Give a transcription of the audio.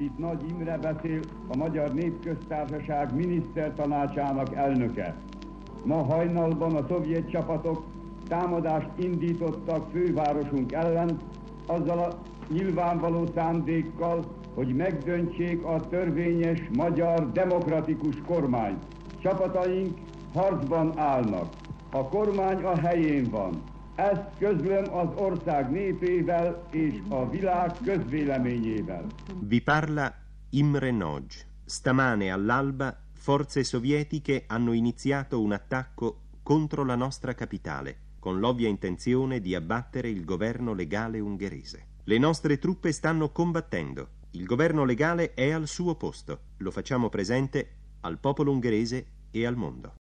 Itt Nagy Imre beszél a Magyar Népköztársaság minisztertanácsának elnöke. Ma hajnalban a szovjet csapatok támadást indítottak fővárosunk ellen, azzal a nyilvánvaló szándékkal, hogy megdöntsék a törvényes magyar demokratikus kormányt. Csapataink harcban állnak. A kormány a helyén van. Ezt közlöm az ország népével és a világ közvéleményével. Vi parla Imre Noj. Stamane all'alba forze sovietiche hanno iniziato un attacco contro la nostra capitale, con l'ovvia intenzione di abbattere il governo legale ungherese. Le nostre truppe stanno combattendo. Il governo legale è al suo posto. Lo facciamo presente al popolo ungherese e al mondo.